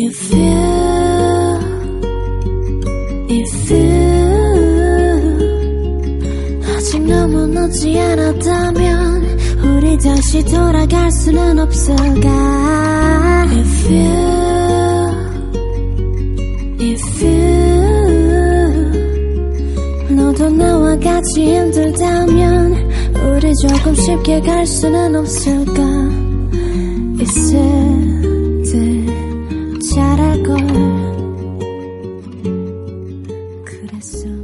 If you, if you 아직 너무 늦지 않았다면 우리 다시 돌아갈 수는 없을까? If you, if you 너도 나와 같이 힘들다면 우리 조금 쉽게 갈 수는 없을까? Is it I.